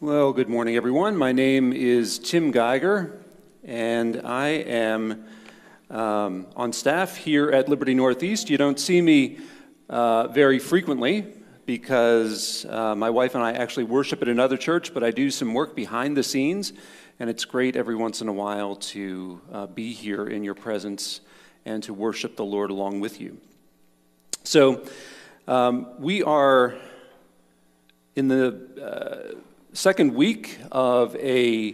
Well, good morning, everyone. My name is Tim Geiger, and I am um, on staff here at Liberty Northeast. You don't see me uh, very frequently because uh, my wife and I actually worship at another church, but I do some work behind the scenes, and it's great every once in a while to uh, be here in your presence and to worship the Lord along with you. So, um, we are in the uh, second week of a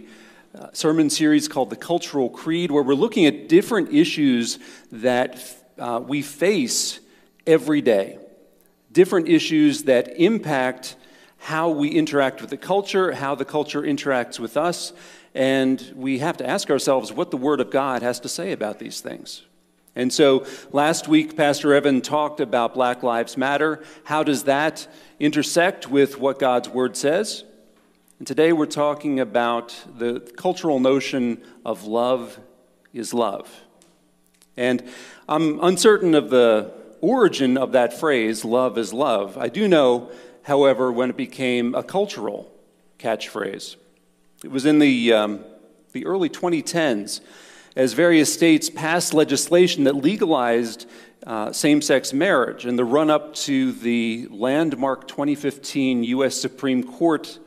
uh, sermon series called The Cultural Creed, where we're looking at different issues that uh, we face every day, different issues that impact how we interact with the culture, how the culture interacts with us, and we have to ask ourselves what the Word of God has to say about these things. And so last week, Pastor Evan talked about Black Lives Matter. How does that intersect with what God's Word says? And today we're talking about the cultural notion of love is love. And I'm uncertain of the origin of that phrase, love is love. I do know, however, when it became a cultural catchphrase. It was in the, um, the early 2010s as various states passed legislation that legalized uh, same sex marriage in the run up to the landmark 2015 U.S. Supreme Court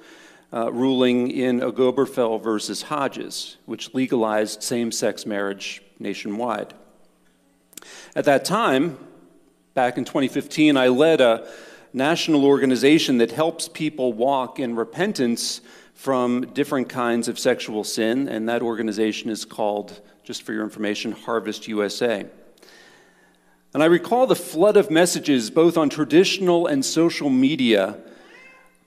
uh, ruling in Obergefell versus Hodges, which legalized same sex marriage nationwide. At that time, back in 2015, I led a national organization that helps people walk in repentance from different kinds of sexual sin, and that organization is called, just for your information, Harvest USA. And I recall the flood of messages, both on traditional and social media,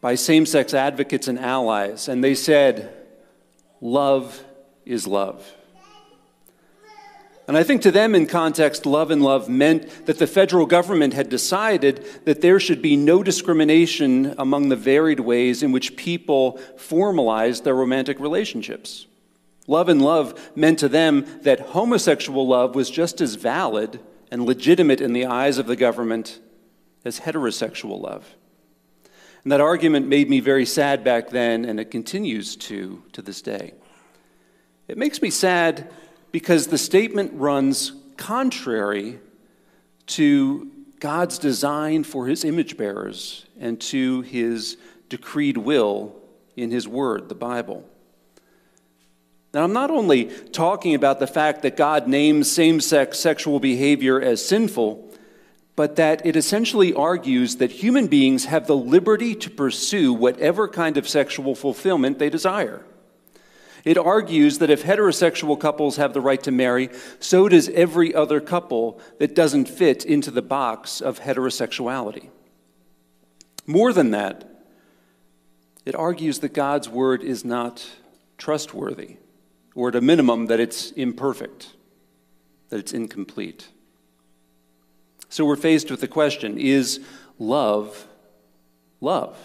by same sex advocates and allies, and they said, Love is love. And I think to them, in context, love and love meant that the federal government had decided that there should be no discrimination among the varied ways in which people formalize their romantic relationships. Love and love meant to them that homosexual love was just as valid and legitimate in the eyes of the government as heterosexual love. And that argument made me very sad back then, and it continues to to this day. It makes me sad because the statement runs contrary to God's design for his image bearers and to his decreed will in his word, the Bible. Now, I'm not only talking about the fact that God names same sex sexual behavior as sinful, but that it essentially argues that human beings have the liberty to pursue whatever kind of sexual fulfillment they desire. It argues that if heterosexual couples have the right to marry, so does every other couple that doesn't fit into the box of heterosexuality. More than that, it argues that God's word is not trustworthy, or at a minimum, that it's imperfect, that it's incomplete. So we're faced with the question is love love?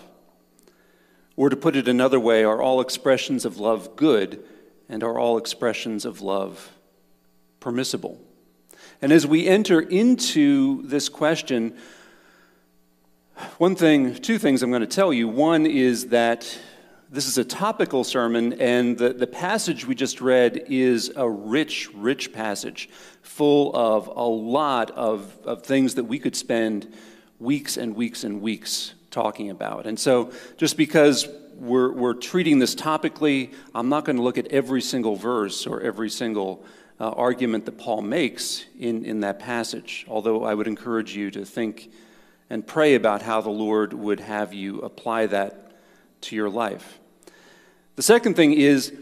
Or to put it another way, are all expressions of love good and are all expressions of love permissible? And as we enter into this question, one thing, two things I'm going to tell you. One is that this is a topical sermon, and the, the passage we just read is a rich, rich passage full of a lot of, of things that we could spend weeks and weeks and weeks talking about. And so, just because we're, we're treating this topically, I'm not going to look at every single verse or every single uh, argument that Paul makes in, in that passage, although I would encourage you to think and pray about how the Lord would have you apply that to your life. The second thing is,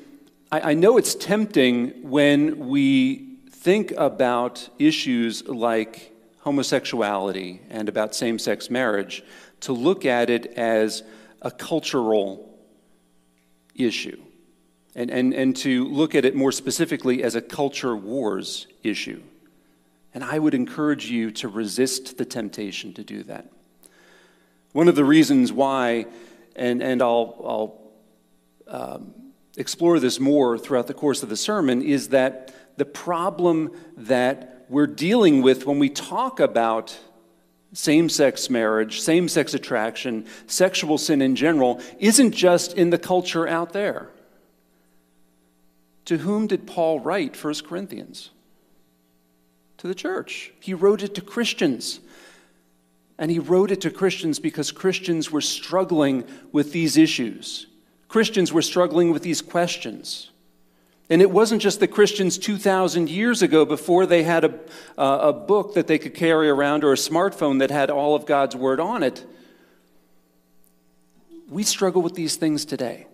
I, I know it's tempting when we think about issues like homosexuality and about same sex marriage to look at it as a cultural issue and, and, and to look at it more specifically as a culture wars issue. And I would encourage you to resist the temptation to do that. One of the reasons why and, and I'll, I'll um, explore this more throughout the course of the sermon, is that the problem that we're dealing with when we talk about same sex marriage, same sex attraction, sexual sin in general, isn't just in the culture out there. To whom did Paul write 1 Corinthians? To the church. He wrote it to Christians. And he wrote it to Christians because Christians were struggling with these issues. Christians were struggling with these questions. And it wasn't just the Christians 2,000 years ago before they had a, a book that they could carry around or a smartphone that had all of God's word on it. We struggle with these things today.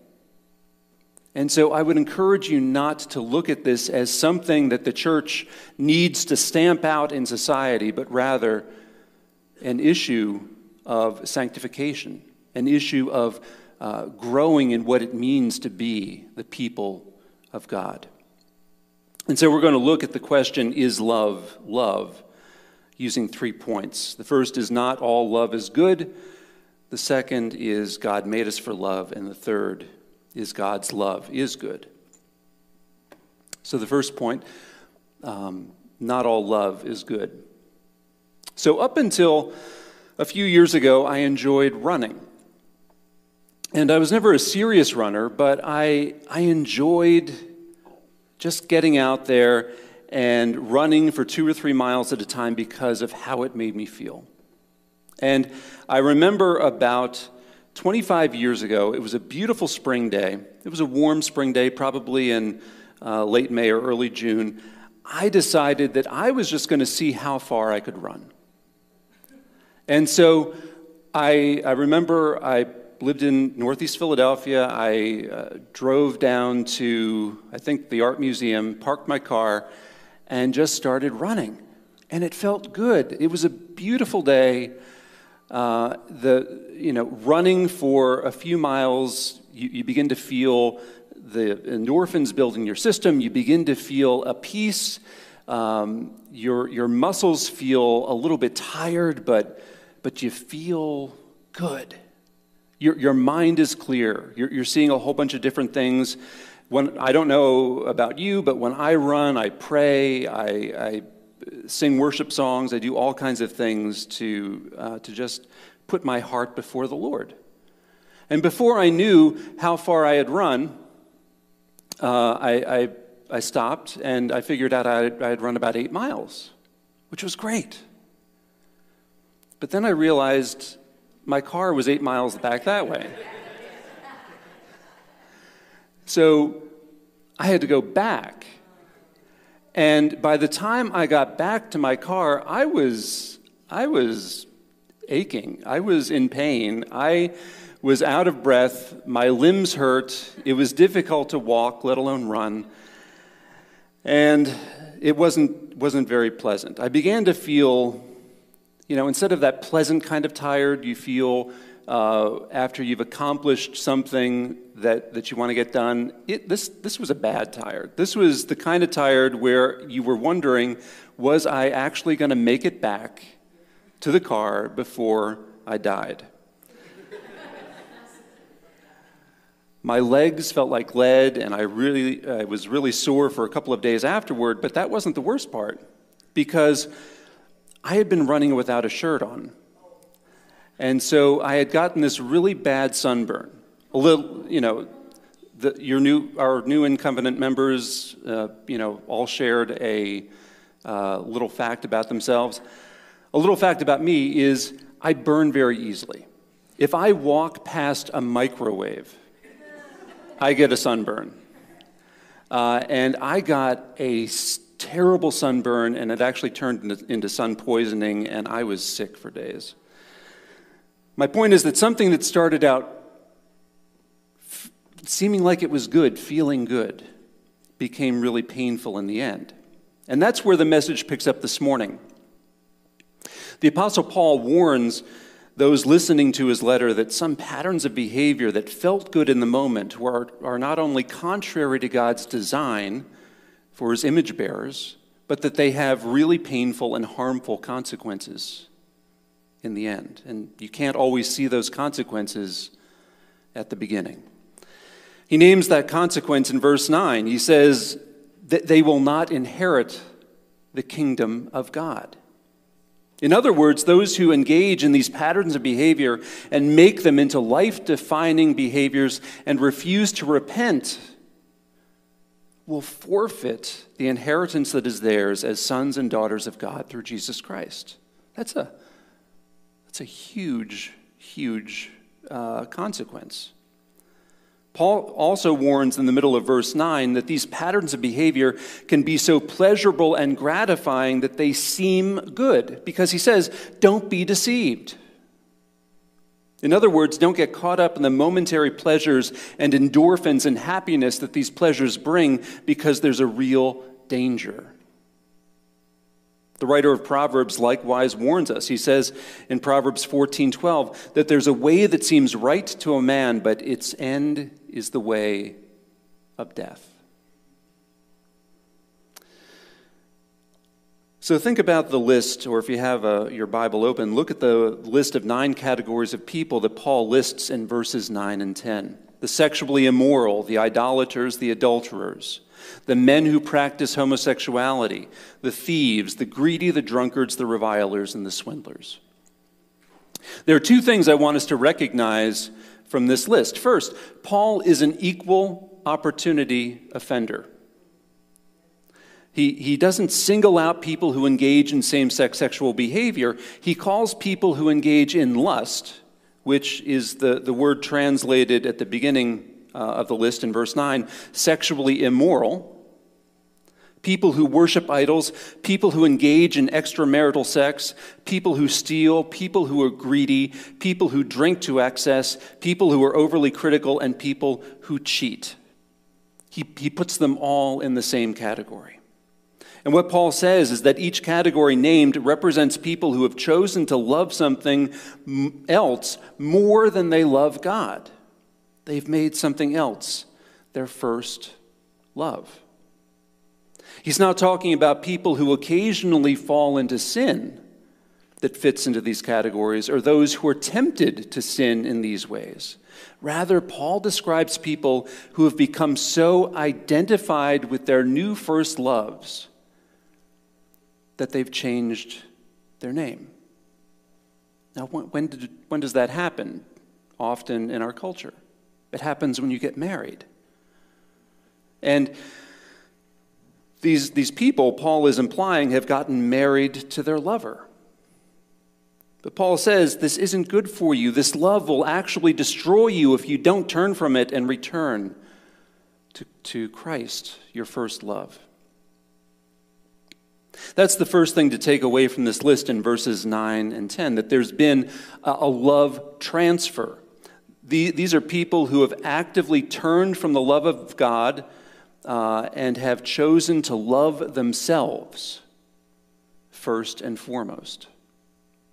And so I would encourage you not to look at this as something that the church needs to stamp out in society, but rather an issue of sanctification, an issue of uh, growing in what it means to be the people of God. And so we're going to look at the question is love love? Using three points. The first is not all love is good. The second is God made us for love. And the third is God's love is good. So the first point um, not all love is good. So, up until a few years ago, I enjoyed running. And I was never a serious runner, but I, I enjoyed just getting out there and running for two or three miles at a time because of how it made me feel. And I remember about 25 years ago, it was a beautiful spring day. It was a warm spring day, probably in uh, late May or early June. I decided that I was just going to see how far I could run. And so I, I remember I lived in Northeast Philadelphia. I uh, drove down to, I think, the art museum, parked my car, and just started running. And it felt good. It was a beautiful day. Uh, the, you know, running for a few miles, you, you begin to feel the endorphins building your system. You begin to feel a peace. Um, your, your muscles feel a little bit tired, but but you feel good. Your, your mind is clear. You're, you're seeing a whole bunch of different things. When, I don't know about you, but when I run, I pray, I, I sing worship songs, I do all kinds of things to, uh, to just put my heart before the Lord. And before I knew how far I had run, uh, I, I, I, stopped and I figured out I had, I had run about eight miles, which was great. But then I realized my car was eight miles back that way. So I had to go back. And by the time I got back to my car, I was, I was aching. I was in pain. I was out of breath. My limbs hurt. It was difficult to walk, let alone run. And it wasn't, wasn't very pleasant. I began to feel you know, instead of that pleasant kind of tired you feel uh, after you've accomplished something that, that you want to get done, it, this, this was a bad tired. This was the kind of tired where you were wondering, was I actually going to make it back to the car before I died? My legs felt like lead, and I really I was really sore for a couple of days afterward, but that wasn't the worst part because I had been running without a shirt on. And so I had gotten this really bad sunburn. A little, you know, the, your new, our new incumbent members, uh, you know, all shared a uh, little fact about themselves. A little fact about me is I burn very easily. If I walk past a microwave, I get a sunburn. Uh, and I got a terrible sunburn, and it actually turned into, sun poisoning, and I was sick for days. My point is that something that started out f- seeming like it was good, feeling good, became really painful in the end. And that's where the message picks up this morning. The Apostle Paul warns those listening to his letter that some patterns of behavior that felt good in the moment were, are not only contrary to God's design, for his image bearers, but that they have really painful and harmful consequences in the end. And you can't always see those consequences at the beginning. He names that consequence in verse 9. He says that they will not inherit the kingdom of God. In other words, those who engage in these patterns of behavior and make them into life defining behaviors and refuse to repent will forfeit the inheritance that is theirs as sons and daughters of God through Jesus Christ. That's a, that's a huge, huge uh, consequence. Paul also warns in the middle of verse 9 that these patterns of behavior can be so pleasurable and gratifying that they seem good, because he says, Don't be deceived. In other words, don't get caught up in the momentary pleasures and endorphins and happiness that these pleasures bring, because there's a real danger. The writer of Proverbs likewise warns us. He says in Proverbs 14:12 that there's a way that seems right to a man, but its end is the way of death. So think about the list, or if you have uh, your Bible open, look at the list of nine categories of people that Paul lists in verses 9 and 10 the sexually immoral, the idolaters, the adulterers the men who practice homosexuality, the thieves, the greedy, the drunkards, the revilers, and the swindlers. There are two things I want us to recognize from this list. First, Paul is an equal opportunity offender. He, he doesn't single out people who engage in same sex sexual behavior. He calls people who engage in lust, which is the, the word translated at the beginning uh, of the list in verse 9 sexually immoral, people who worship idols, people who engage in extramarital sex, people who steal, people who are greedy, people who drink to excess, people who are overly critical, and people who cheat. He, he puts them all in the same category. And what Paul says is that each category named represents people who have chosen to love something else more than they love God. They've made something else their first love. He's not talking about people who occasionally fall into sin that fits into these categories or those who are tempted to sin in these ways. Rather, Paul describes people who have become so identified with their new first loves that they've changed their name. Now, when, did, when does that happen? Often in our culture. It happens when you get married. And these, these people, Paul is implying, have gotten married to their lover. But Paul says this isn't good for you. This love will actually destroy you if you don't turn from it and return to, to Christ, your first love. That's the first thing to take away from this list in verses 9 and 10 that there's been a, love transfer. These are people who have actively turned from the love of God uh, and have chosen to love themselves first and foremost.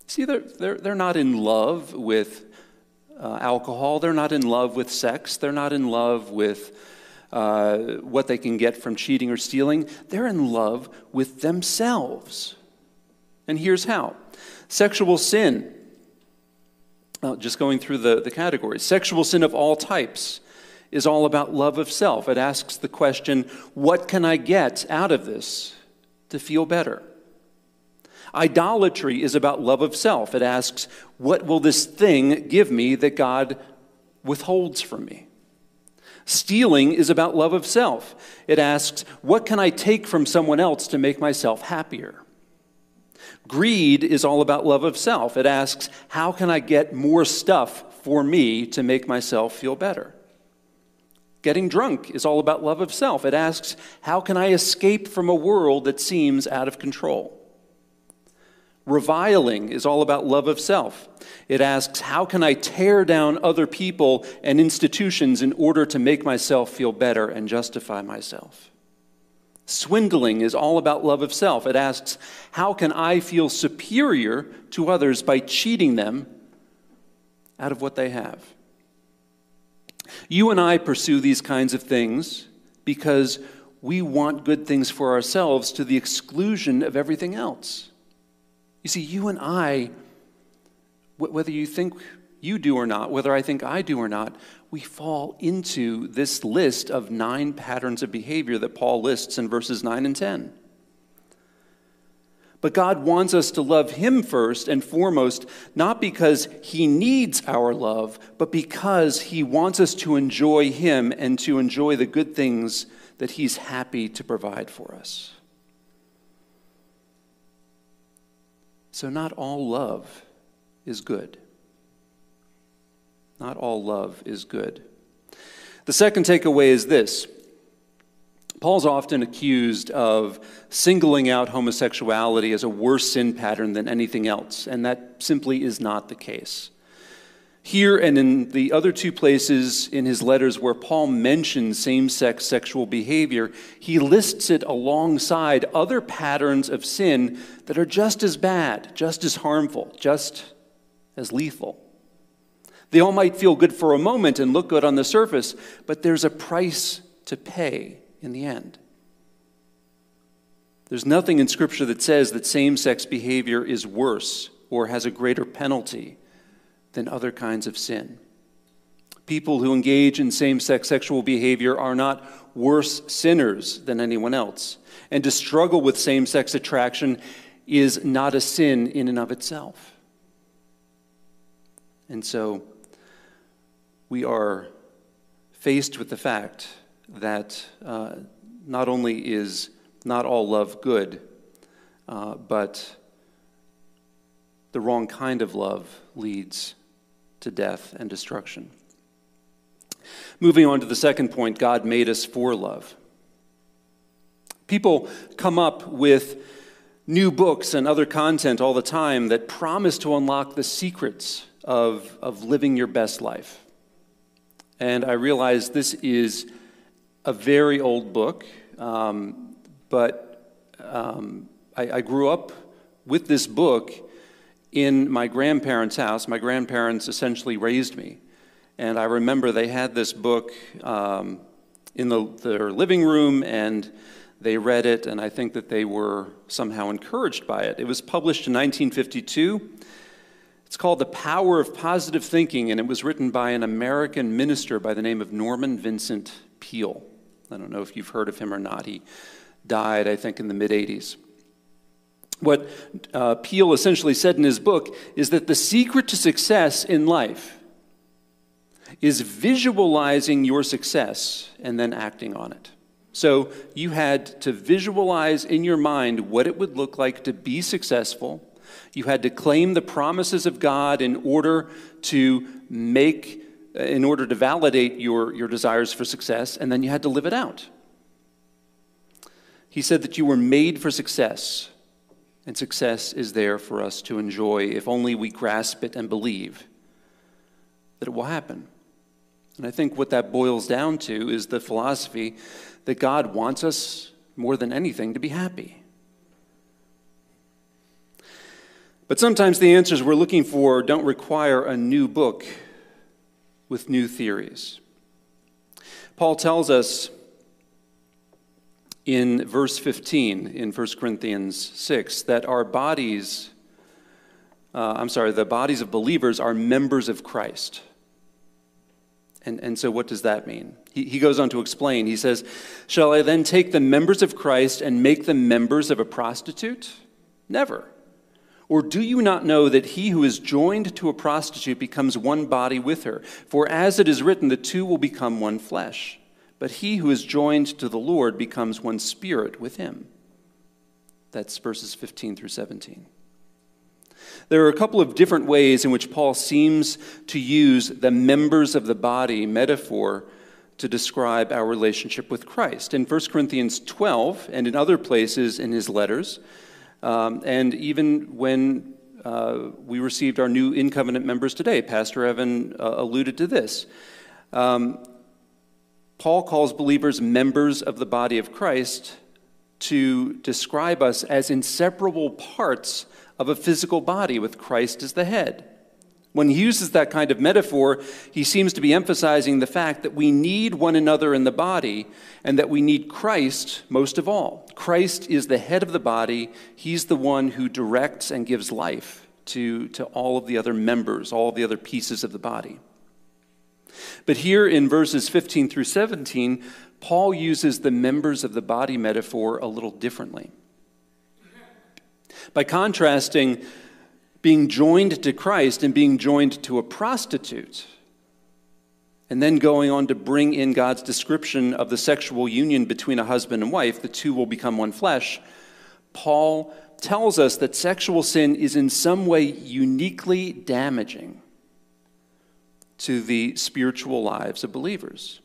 See, they're, they're, they're not in love with uh, alcohol, they're not in love with sex, they're not in love with uh, what they can get from cheating or stealing. They're in love with themselves. And here's how sexual sin uh, just going through the, the categories. Sexual sin of all types is all about love of self. It asks the question, what can I get out of this to feel better? Idolatry is about love of self. It asks, what will this thing give me that God withholds from me? Stealing is about love of self. It asks, what can I take from someone else to make myself happier? Greed is all about love of self. It asks, how can I get more stuff for me to make myself feel better? Getting drunk is all about love of self. It asks, how can I escape from a world that seems out of control? Reviling is all about love of self. It asks, how can I tear down other people and institutions in order to make myself feel better and justify myself? Swindling is all about love of self. It asks, How can I feel superior to others by cheating them out of what they have? You and I pursue these kinds of things because we want good things for ourselves to the exclusion of everything else. You see, you and I, whether you think you do or not, whether I think I do or not, we fall into this list of nine patterns of behavior that Paul lists in verses 9 and 10. But God wants us to love Him first and foremost, not because He needs our love, but because He wants us to enjoy Him and to enjoy the good things that He's happy to provide for us. So, not all love is good. Not all love is good. The second takeaway is this Paul's often accused of singling out homosexuality as a worse sin pattern than anything else, and that simply is not the case. Here and in the other two places in his letters where Paul mentions same sex sexual behavior, he lists it alongside other patterns of sin that are just as bad, just as harmful, just as lethal. They all might feel good for a moment and look good on the surface, but there's a price to pay in the end. There's nothing in Scripture that says that same sex behavior is worse or has a greater penalty than other kinds of sin. People who engage in same sex sexual behavior are not worse sinners than anyone else. And to struggle with same sex attraction is not a sin in and of itself. And so we are faced with the fact that uh, not only is not all love good, uh, but the wrong kind of love leads to death and destruction. Moving on to the second point God made us for love. People come up with new books and other content all the time that promise to unlock the secrets of, of living your best life. And I realize this is a very old book, um, but um, I, I grew up with this book in my grandparents' house. My grandparents essentially raised me. And I remember they had this book um, in the, their living room and they read it, and I think that they were somehow encouraged by it. It was published in 1952. It's called The Power of Positive Thinking, and it was written by an American minister by the name of Norman Vincent Peale. I don't know if you've heard of him or not. He died, I think, in the mid 80s. What uh, Peale essentially said in his book is that the secret to success in life is visualizing your success and then acting on it. So you had to visualize in your mind what it would look like to be successful. You had to claim the promises of God in order to make, in order to validate your, your desires for success, and then you had to live it out. He said that you were made for success. And success is there for us to enjoy if only we grasp it and believe that it will happen. And I think what that boils down to is the philosophy that God wants us more than anything to be happy. But sometimes the answers we're looking for don't require a new book with new theories. Paul tells us in verse 15 in 1 Corinthians 6 that our bodies, uh, I'm sorry, the bodies of believers are members of Christ. And, and so, what does that mean? He, he goes on to explain. He says, Shall I then take the members of Christ and make them members of a prostitute? Never. Or do you not know that he who is joined to a prostitute becomes one body with her? For as it is written, the two will become one flesh. But he who is joined to the Lord becomes one spirit with him. That's verses 15 through 17. There are a couple of different ways in which Paul seems to use the members of the body metaphor to describe our relationship with Christ. In 1 Corinthians 12 and in other places in his letters, um, and even when uh, we received our new in covenant members today, Pastor Evan uh, alluded to this. Um, Paul calls believers members of the body of Christ to describe us as inseparable parts of a physical body with Christ as the head. When he uses that kind of metaphor, he seems to be emphasizing the fact that we need one another in the body and that we need Christ most of all. Christ is the head of the body, he's the one who directs and gives life to, to all of the other members, all the other pieces of the body. But here in verses 15 through 17, Paul uses the members of the body metaphor a little differently. by contrasting being joined to Christ and being joined to a prostitute. And then going on to bring in God's description of the sexual union between a husband and wife, the two will become one flesh. Paul tells us that sexual sin is in some way uniquely damaging to the spiritual lives of believers.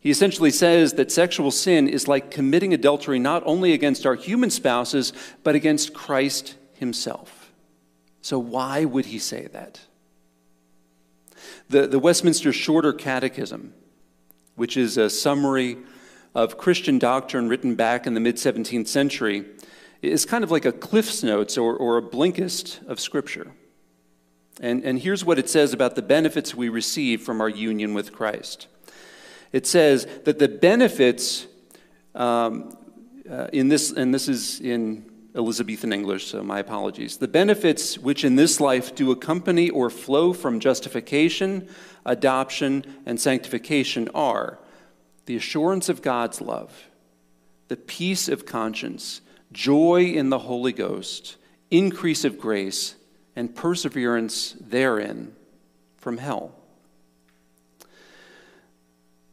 He essentially says that sexual sin is like committing adultery not only against our human spouses, but against Christ himself. So, why would he say that? The, the Westminster Shorter Catechism, which is a summary of Christian doctrine written back in the mid 17th century, is kind of like a Cliff's Notes or, or a Blinkist of Scripture. And, and here's what it says about the benefits we receive from our union with Christ it says that the benefits um, uh, in this, and this is in Elizabethan English, so my apologies. The benefits which in this life do accompany or flow from justification, adoption, and sanctification are the assurance of God's love, the peace of conscience, joy in the Holy Ghost, increase of grace, and perseverance therein from hell.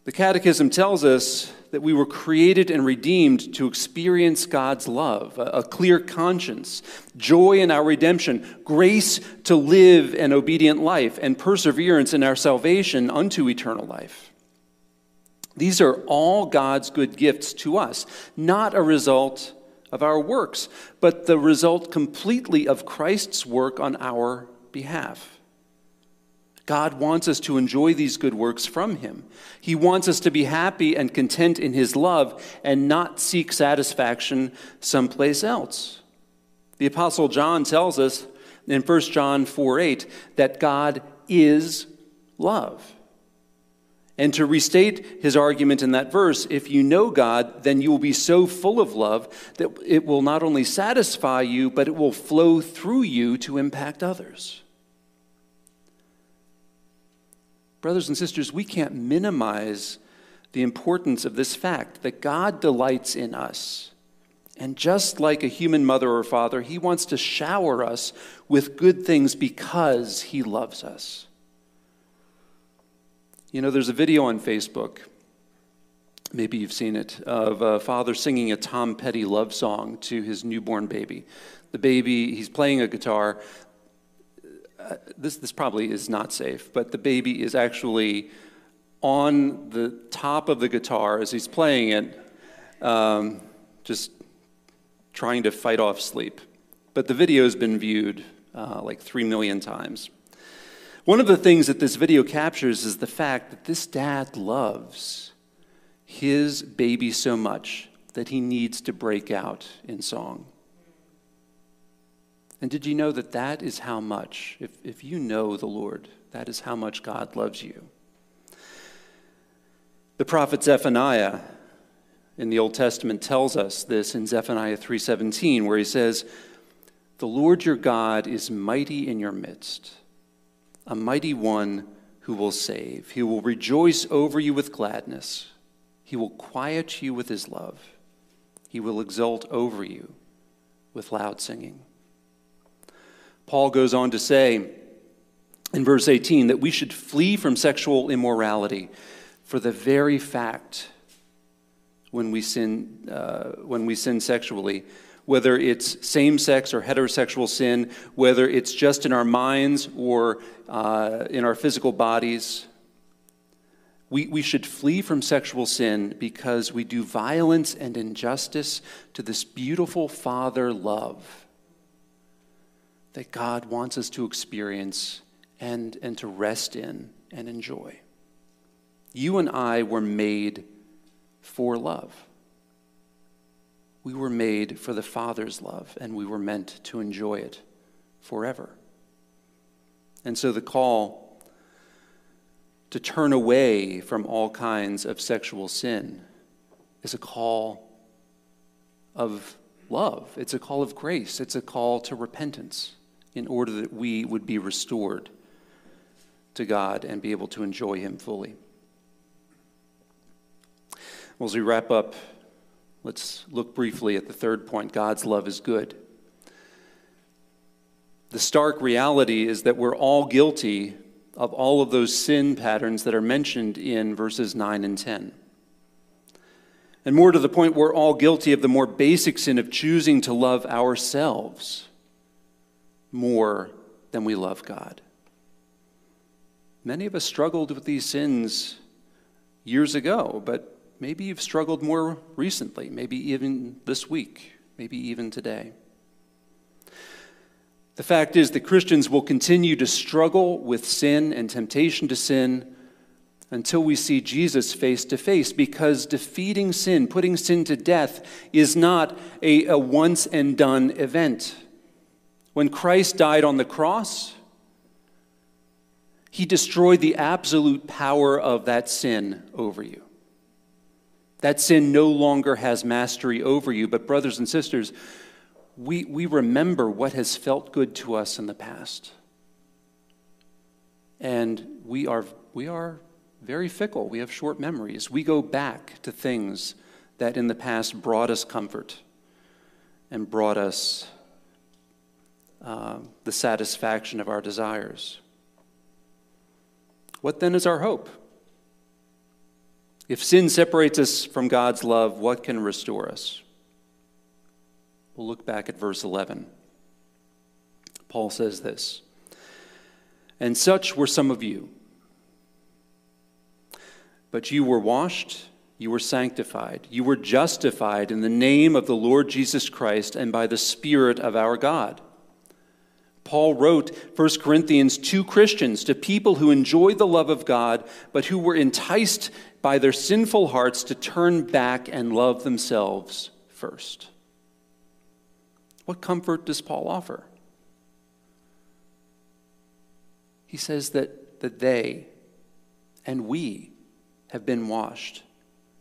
The Catechism tells us that we were created and redeemed to experience God's love, a clear conscience, joy in our redemption, grace to live an obedient life, and perseverance in our salvation unto eternal life. These are all God's good gifts to us, not a result of our works, but the result completely of Christ's work on our behalf. God wants us to enjoy these good works from Him. He wants us to be happy and content in His love and not seek satisfaction someplace else. The Apostle John tells us in 1 John 4 8 that God is love. And to restate his argument in that verse, if you know God, then you will be so full of love that it will not only satisfy you, but it will flow through you to impact others. Brothers and sisters, we can't minimize the importance of this fact that God delights in us. And just like a human mother or father, he wants to shower us with good things because he loves us. You know, there's a video on Facebook, maybe you've seen it, of a father singing a Tom Petty love song to his newborn baby. The baby, he's playing a guitar, uh, this, this probably is not safe, but the baby is actually on the top of the guitar as he's playing it, um, just trying to fight off sleep. But the video has been viewed uh, like three million times. One of the things that this video captures is the fact that this dad loves his baby so much that he needs to break out in song. And did you know that that is how much, if, if you know the Lord, that is how much God loves you? The prophet Zephaniah in the Old Testament tells us this in Zephaniah 3:17 where he says, "The Lord your God is mighty in your midst, a mighty one who will save. He will rejoice over you with gladness. He will quiet you with his love. He will exult over you with loud singing." Paul goes on to say in verse 18 that we should flee from sexual immorality for the very fact when we sin, uh, when we sin sexually, whether it's same sex or heterosexual sin, whether it's just in our minds or uh, in our physical bodies. We, we should flee from sexual sin because we do violence and injustice to this beautiful Father love that God wants us to experience and, and to rest in and enjoy. You and I were made for love. We were made for the Father's love, and we were meant to enjoy it forever. And so the call to turn away from all kinds of sexual sin is a call of love, it's a call of grace, it's a call to repentance in order that we would be restored to God and be able to enjoy Him fully. Well, as we wrap up, let's look briefly at the third point God's love is good. the stark reality is that we're all guilty of all of those sin patterns that are mentioned in verses 9 and 10. And more to the point, we're all guilty of the more basic sin of choosing to love ourselves more than we love God. Many of us struggled with these sins years ago, but maybe you've struggled more recently, maybe even this week, maybe even today. The fact is that Christians will continue to struggle with sin and temptation to sin until we see Jesus face to face because defeating sin, putting sin to death, is not a, a once and done event. When Christ died on the cross, he destroyed the absolute power of that sin over you. That sin no longer has mastery over you. But, brothers and sisters, we, we remember what has felt good to us in the past. And we are, we are very fickle. We have short memories. We go back to things that in the past brought us comfort and brought us uh, the satisfaction of our desires. What then is our hope? If sin separates us from God's love, what can restore us? We'll look back at verse 11. Paul says this And such were some of you. But you were washed, you were sanctified, you were justified in the name of the Lord Jesus Christ and by the Spirit of our God. Paul wrote 1 Corinthians to Christians, to people who enjoyed the love of God, but who were enticed by their sinful hearts to turn back and love themselves first. What comfort does Paul offer? He says that, that they and we have been washed.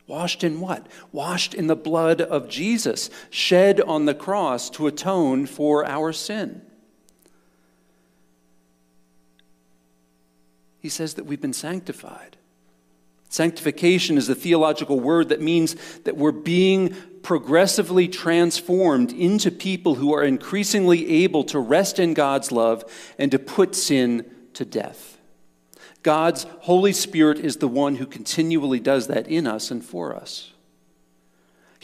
Washed in what? Washed in the blood of Jesus, shed on the cross to atone for our sin. He says that we've been sanctified. Sanctification is a theological word that means that we're being progressively transformed into people who are increasingly able to rest in God's love and to put sin to death. God's Holy Spirit is the one who continually does that in us and for us.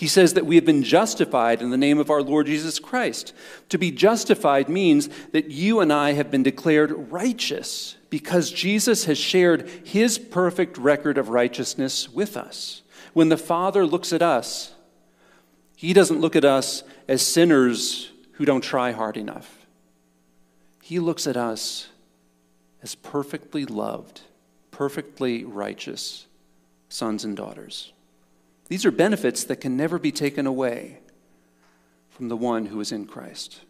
He says that we have been justified in the name of our Lord Jesus Christ. To be justified means that you and I have been declared righteous because Jesus has shared his perfect record of righteousness with us. When the Father looks at us, he doesn't look at us as sinners who don't try hard enough. He looks at us as perfectly loved, perfectly righteous sons and daughters. These are benefits that can never be taken away from the one who is in Christ.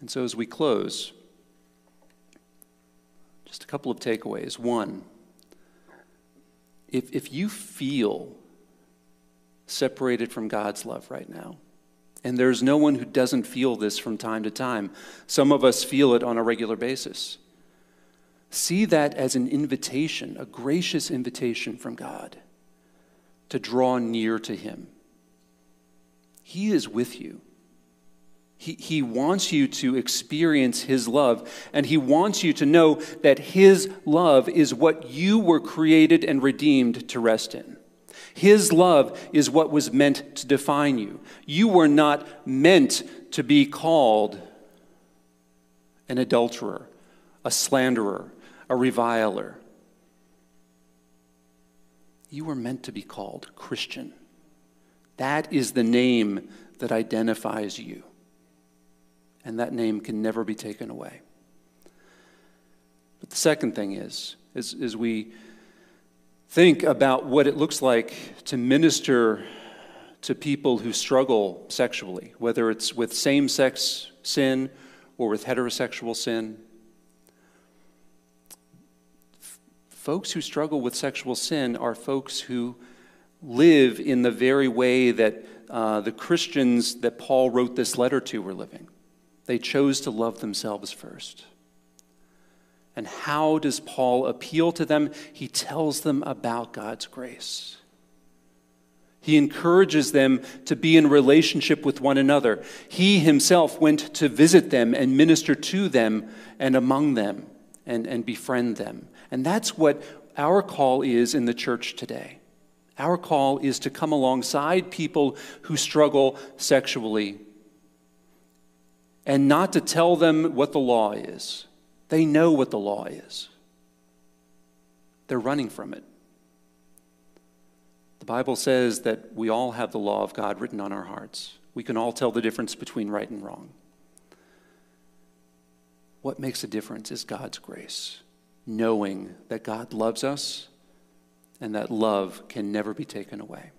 And so, as we close, just a couple of takeaways. One, if, if you feel separated from God's love right now, and there's no one who doesn't feel this from time to time, some of us feel it on a regular basis. See that as an invitation, a gracious invitation from God to draw near to Him. He is with you. He, he wants you to experience His love, and He wants you to know that His love is what you were created and redeemed to rest in. His love is what was meant to define you. You were not meant to be called an adulterer, a slanderer, a reviler. You were meant to be called Christian. That is the name that identifies you and that name can never be taken away. But the second thing is, is, is we think about what it looks like to minister to people who struggle sexually, whether it's with same sex sin or with heterosexual sin. F- folks who struggle with sexual sin are folks who live in the very way that uh, the Christians that Paul wrote this letter to were living. They chose to love themselves first. And how does Paul appeal to them? He tells them about God's grace. He encourages them to be in relationship with one another. He himself went to visit them and minister to them and among them and, and befriend them. And that's what our call is in the church today. Our call is to come alongside people who struggle sexually and not to tell them what the law is. They know what the law is, they're running from it. The Bible says that we all have the law of God written on our hearts. We can all tell the difference between right and wrong. What makes a difference is God's grace, knowing that God loves us and that love can never be taken away.